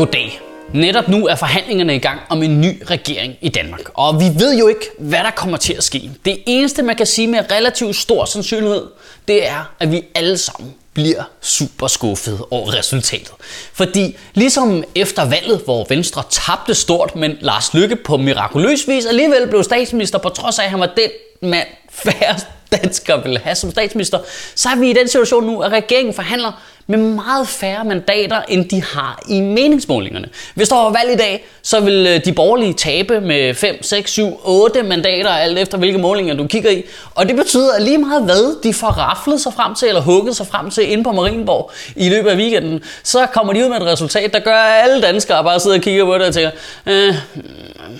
Goddag. Netop nu er forhandlingerne i gang om en ny regering i Danmark. Og vi ved jo ikke, hvad der kommer til at ske. Det eneste, man kan sige med relativt stor sandsynlighed, det er, at vi alle sammen bliver super skuffet over resultatet. Fordi ligesom efter valget, hvor Venstre tabte stort, men Lars Lykke på mirakuløs vis alligevel blev statsminister, på trods af, at han var den mand, færrest danskere ville have som statsminister, så er vi i den situation nu, at regeringen forhandler med meget færre mandater, end de har i meningsmålingerne. Hvis der var valg i dag, så vil øh, de borgerlige tabe med 5, 6, 7, 8 mandater, alt efter hvilke målinger du kigger i. Og det betyder at lige meget hvad de får raflet sig frem til, eller hugget sig frem til inde på Marienborg i løbet af weekenden, så kommer de ud med et resultat, der gør, at alle danskere bare sidder og kigger på det og tænker, øh,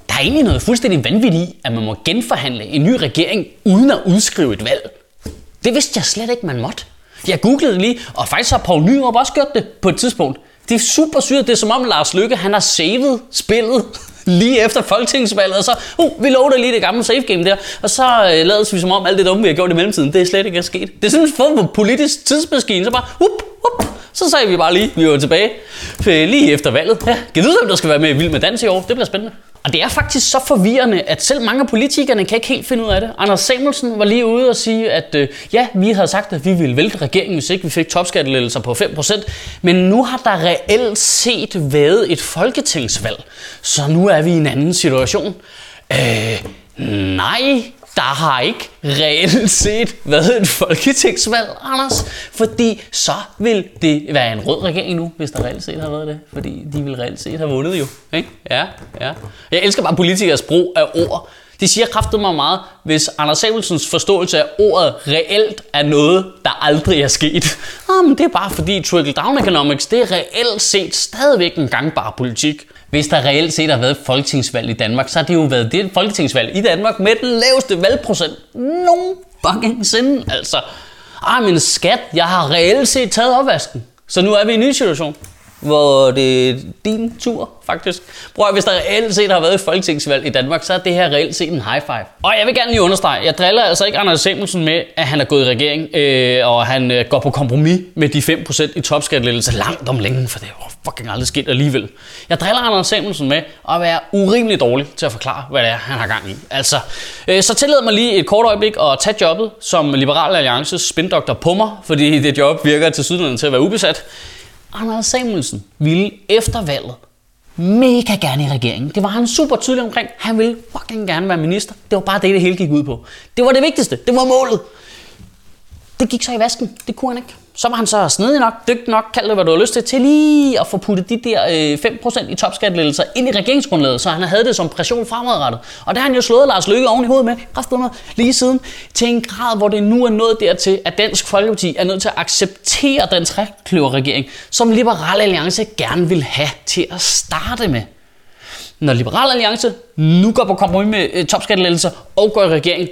der er egentlig noget fuldstændig vanvittigt i, at man må genforhandle en ny regering uden at udskrive et valg. Det vidste jeg slet ikke, man måtte. Jeg googlede lige, og faktisk har Poul Nyrup også gjort det på et tidspunkt. Det er super sygt. Det er som om Lars Lykke, han har savet spillet lige efter folketingsvalget, og så, uh, vi lovede lige det gamle safe game der, og så uh, lader vi som om alt det dumme, vi har gjort i mellemtiden, det er slet ikke sket. Det er sådan en form for politisk tidsmaskine, så bare, up, up, så sagde vi bare lige, vi var tilbage øh, lige efter valget. Ja, kan du vide, om der skal være med i Vild med Dans i år? Det bliver spændende. Og det er faktisk så forvirrende, at selv mange af politikerne kan ikke helt finde ud af det. Anders Samuelsen var lige ude og sige, at øh, ja, vi havde sagt, at vi ville vælte regeringen, hvis ikke vi fik topskattelettelser på 5%. Men nu har der reelt set været et folketingsvalg. Så nu er vi i en anden situation. Øh, nej, der har ikke reelt set været et folketingsvalg, Anders. Fordi så vil det være en rød regering nu, hvis der reelt set har været det. Fordi de vil reelt set have vundet jo. Ikke? Ja, ja. Jeg elsker bare politikers brug af ord. De siger kraftet mig meget, hvis Anders Samuelsens forståelse af ordet reelt er noget, der aldrig er sket. Jamen, det er bare fordi trickle-down economics, det er reelt set stadigvæk en gangbar politik. Hvis der reelt set har været folketingsvalg i Danmark, så har det jo været det folketingsvalg i Danmark med den laveste valgprocent nogen fucking sinde, altså. Ah, men skat, jeg har reelt set taget opvasken. Så nu er vi i en ny situation hvor det er din tur, faktisk. Prøv at, hvis der reelt set har været et folketingsvalg i Danmark, så er det her reelt set en high five. Og jeg vil gerne lige understrege, jeg driller altså ikke Anders Samuelsen med, at han er gået i regering, øh, og han øh, går på kompromis med de 5% i topskattelettelse langt om længe, for det er fucking aldrig sket alligevel. Jeg driller Anders Samuelsen med at være urimelig dårlig til at forklare, hvad det er, han har gang i. Altså, øh, så tillad mig lige et kort øjeblik at tage jobbet som Liberal Alliances spindoktor på mig, fordi det job virker til sydlandet til at være ubesat. Anders Samuelsen ville efter valget mega gerne i regeringen. Det var han super tydelig omkring. Han ville fucking gerne være minister. Det var bare det, det hele gik ud på. Det var det vigtigste. Det var målet. Det gik så i vasken. Det kunne han ikke så var han så snedig nok, dygtig nok, kald det hvad du har lyst til, til lige at få puttet de der øh, 5% i topskattelettelser ind i regeringsgrundlaget, så han havde det som pression fremadrettet. Og der har han jo slået Lars Løkke oven i hovedet med, lige siden, til en grad, hvor det nu er nået dertil, at Dansk Folkeparti er nødt til at acceptere den trekløverregering, som Liberal Alliance gerne vil have til at starte med. Når Liberal Alliance nu går på kompromis med øh, topskattelettelser og går i regering,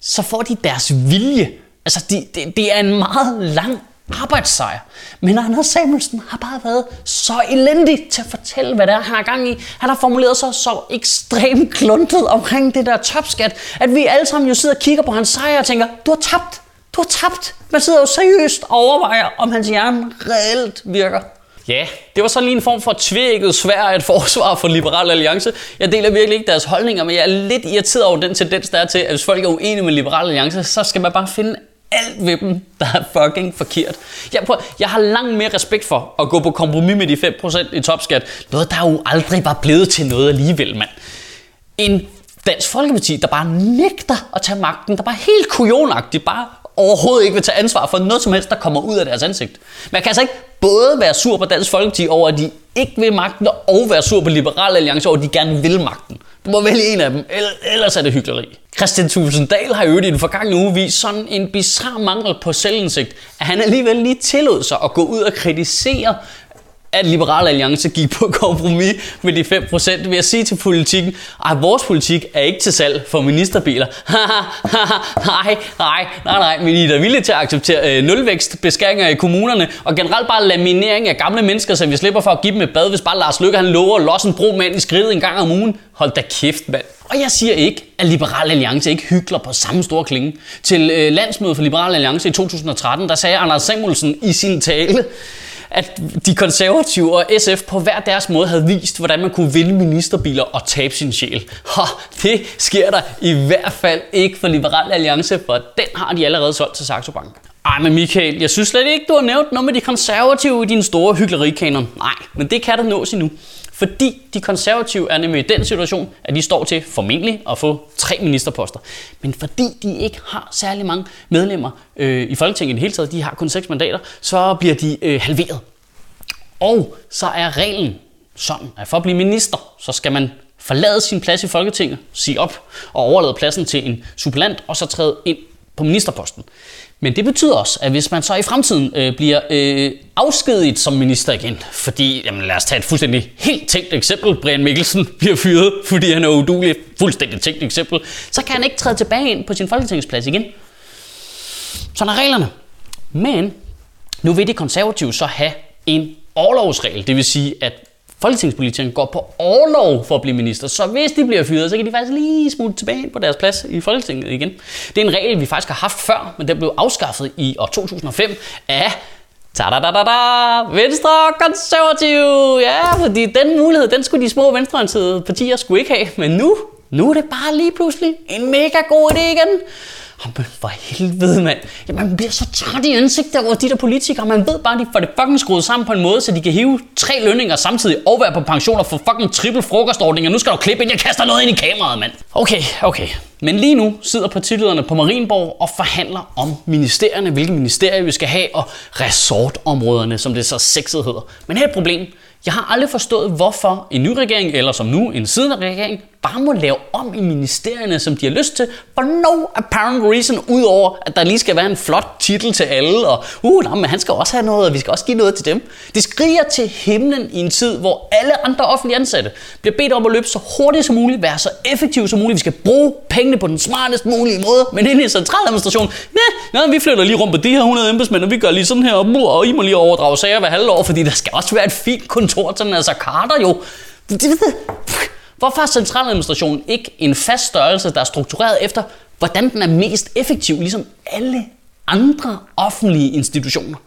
så får de deres vilje. Altså, det det, det er en meget lang arbejdssejr. Men Anders Samuelsen har bare været så elendig til at fortælle, hvad der er, han har gang i. Han har formuleret sig så ekstremt kluntet omkring det der topskat, at vi alle sammen jo sidder og kigger på hans sejr og tænker, du har tabt. Du har tabt. Man sidder jo seriøst og overvejer, om hans hjerne reelt virker. Ja, det var sådan lige en form for tvækket svær et forsvar for Liberal Alliance. Jeg deler virkelig ikke deres holdninger, men jeg er lidt irriteret over den tendens, der er til, at hvis folk er uenige med Liberal Alliance, så skal man bare finde alt ved dem, der er fucking forkert. Jeg, prøv, jeg har langt mere respekt for at gå på kompromis med de 5% i topskat. Noget, der jo aldrig var blevet til noget alligevel, mand. En Dansk Folkeparti, der bare nægter at tage magten, der bare helt kujonagtigt bare overhovedet ikke vil tage ansvar for noget som helst, der kommer ud af deres ansigt. Man kan altså ikke både være sur på Dansk Folkeparti over, at de ikke vil magten, og være sur på Liberal Alliance over, at de gerne vil magten. Du må vælge en af dem, ellers er det hyggeleri. Christian Tulsendal har jo i den forgangne uge vist sådan en bizarre mangel på selvindsigt, at han alligevel lige tillod sig at gå ud og kritisere at Liberal Alliance gik på kompromis med de 5%, vil jeg sige til politikken, at vores politik er ikke til salg for ministerbiler. nej, nej, nej, nej, men I er da villige til at acceptere øh, nulvækst, beskæringer i kommunerne, og generelt bare laminering af gamle mennesker, så vi slipper for at give dem et bad, hvis bare Lars Løkke han lover at losse en bro mand i skridtet en gang om ugen. Hold da kæft, mand. Og jeg siger ikke, at Liberal Alliance ikke hykler på samme store klinge. Til øh, landsmødet for Liberal Alliance i 2013, der sagde Anders Samuelsen i sin tale, at de konservative og SF på hver deres måde havde vist, hvordan man kunne vinde ministerbiler og tabe sin sjæl. Ha, det sker der i hvert fald ikke for Liberal Alliance, for den har de allerede solgt til Saxo Bank. Ej, men Michael, jeg synes slet ikke, du har nævnt noget med de konservative i din store hyggelerikanon. Nej, men det kan der nås endnu. Fordi de konservative er nemlig i den situation, at de står til formentlig at få tre ministerposter. Men fordi de ikke har særlig mange medlemmer øh, i Folketinget i det hele taget, de har kun seks mandater, så bliver de øh, halveret. Og så er reglen sådan, at for at blive minister, så skal man forlade sin plads i Folketinget, sige op og overlade pladsen til en supplant, og så træde ind på ministerposten. Men det betyder også, at hvis man så i fremtiden øh, bliver øh, afskediget som minister igen, fordi, jamen lad os tage et fuldstændig helt tænkt eksempel, Brian Mikkelsen bliver fyret, fordi han er udulig, fuldstændig tænkt eksempel, så kan han ikke træde tilbage ind på sin folketingsplads igen. Sådan er reglerne. Men nu vil de konservative så have en overlovsregel, det vil sige, at folketingspolitikerne går på overlov for at blive minister. Så hvis de bliver fyret, så kan de faktisk lige smutte tilbage på deres plads i Folketinget igen. Det er en regel, vi faktisk har haft før, men den blev afskaffet i år 2005 af da da da da Venstre og konservativ. Ja, fordi den mulighed, den skulle de små venstreorienterede partier skulle ikke have. Men nu, nu er det bare lige pludselig en mega god idé igen. Jamen, for helvede, mand. Jamen, man bliver så træt i ansigtet over de der politikere. Man ved bare, at de får det fucking skruet sammen på en måde, så de kan hive tre lønninger samtidig og være på pension og få fucking triple frokostordninger. Nu skal du klippe ind, jeg kaster noget ind i kameraet, mand. Okay, okay. Men lige nu sidder partilederne på Marienborg og forhandler om ministerierne, hvilke ministerier vi skal have, og resortområderne, som det så sexet hedder. Men her er et problem. Jeg har aldrig forstået, hvorfor en ny regering, eller som nu en siddende regering, bare må lave om i ministerierne, som de har lyst til, for no apparent reason, udover at der lige skal være en flot titel til alle, og uh, nej, men han skal også have noget, og vi skal også give noget til dem. Det skriger til himlen i en tid, hvor alle andre offentlige ansatte bliver bedt om at løbe så hurtigt som muligt, være så effektive som muligt. Vi skal bruge pengene på den smartest mulige måde, men ind i centraladministrationen, ja, nej, vi flytter lige rundt på de her 100 embedsmænd, og vi gør lige sådan her, og I må lige overdrage sager hver halvår, fordi der skal også være et fint kontor til altså Carter jo. Det, det, det, Hvorfor er centraladministrationen ikke en fast størrelse, der er struktureret efter, hvordan den er mest effektiv, ligesom alle andre offentlige institutioner?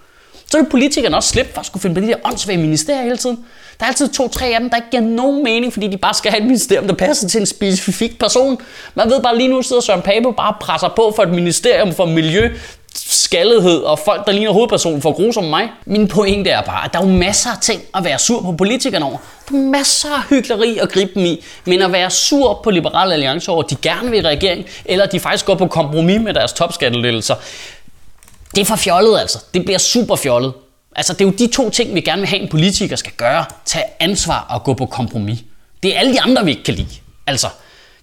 Så vil politikerne også slippe for at skulle finde på de der åndssvage ministerier hele tiden. Der er altid to-tre af dem, der ikke giver nogen mening, fordi de bare skal have et ministerium, der passer til en specifik person. Man ved bare lige nu sidder Søren Pape bare presser på for et ministerium for miljø, skaldighed og folk, der ligner hovedpersonen for grusomme mig. Min pointe er bare, at der er jo masser af ting at være sur på politikerne over. Der er masser af hyggeleri at gribe dem i, men at være sur på Liberale Alliance over, at de gerne vil i regering, eller at de faktisk går på kompromis med deres topskattelettelser, det er for fjollet altså. Det bliver super fjollet. Altså, det er jo de to ting, vi gerne vil have en politiker skal gøre. Tage ansvar og gå på kompromis. Det er alle de andre, vi ikke kan lide. Altså,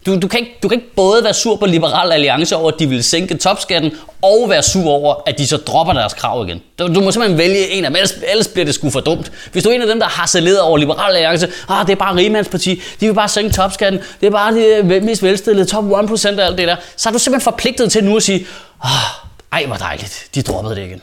du, du, kan ikke, du kan ikke både være sur på Liberal Alliance over, at de vil sænke topskatten, og være sur over, at de så dropper deres krav igen. Du, du må simpelthen vælge en af dem, ellers, ellers bliver det sgu for dumt. Hvis du er en af dem, der har saleret over Liberal Alliance, ah, det er bare rimandsparti, de vil bare sænke topskatten, det er bare de øh, mest velstillede, top 1% af alt det der, så er du simpelthen forpligtet til nu at sige, ah, ej hvor dejligt, de droppede det igen.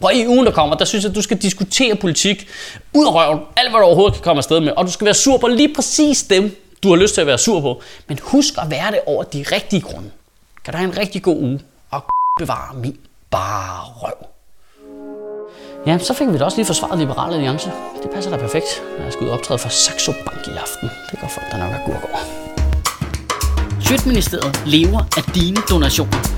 Prøv i ugen, der kommer, der synes jeg, at du skal diskutere politik ud af røven, alt hvad du overhovedet kan komme afsted med, og du skal være sur på lige præcis dem, du har lyst til at være sur på. Men husk at være det over de rigtige grunde. Kan du have en rigtig god uge, og bevare min bare røv. Ja, så fik vi da også lige forsvaret Liberale Alliance. Det passer da perfekt, når jeg skal ud og optræde for Saxo Bank i aften. Det går folk, der nok er gurk over. Sjøtministeriet lever af dine donationer.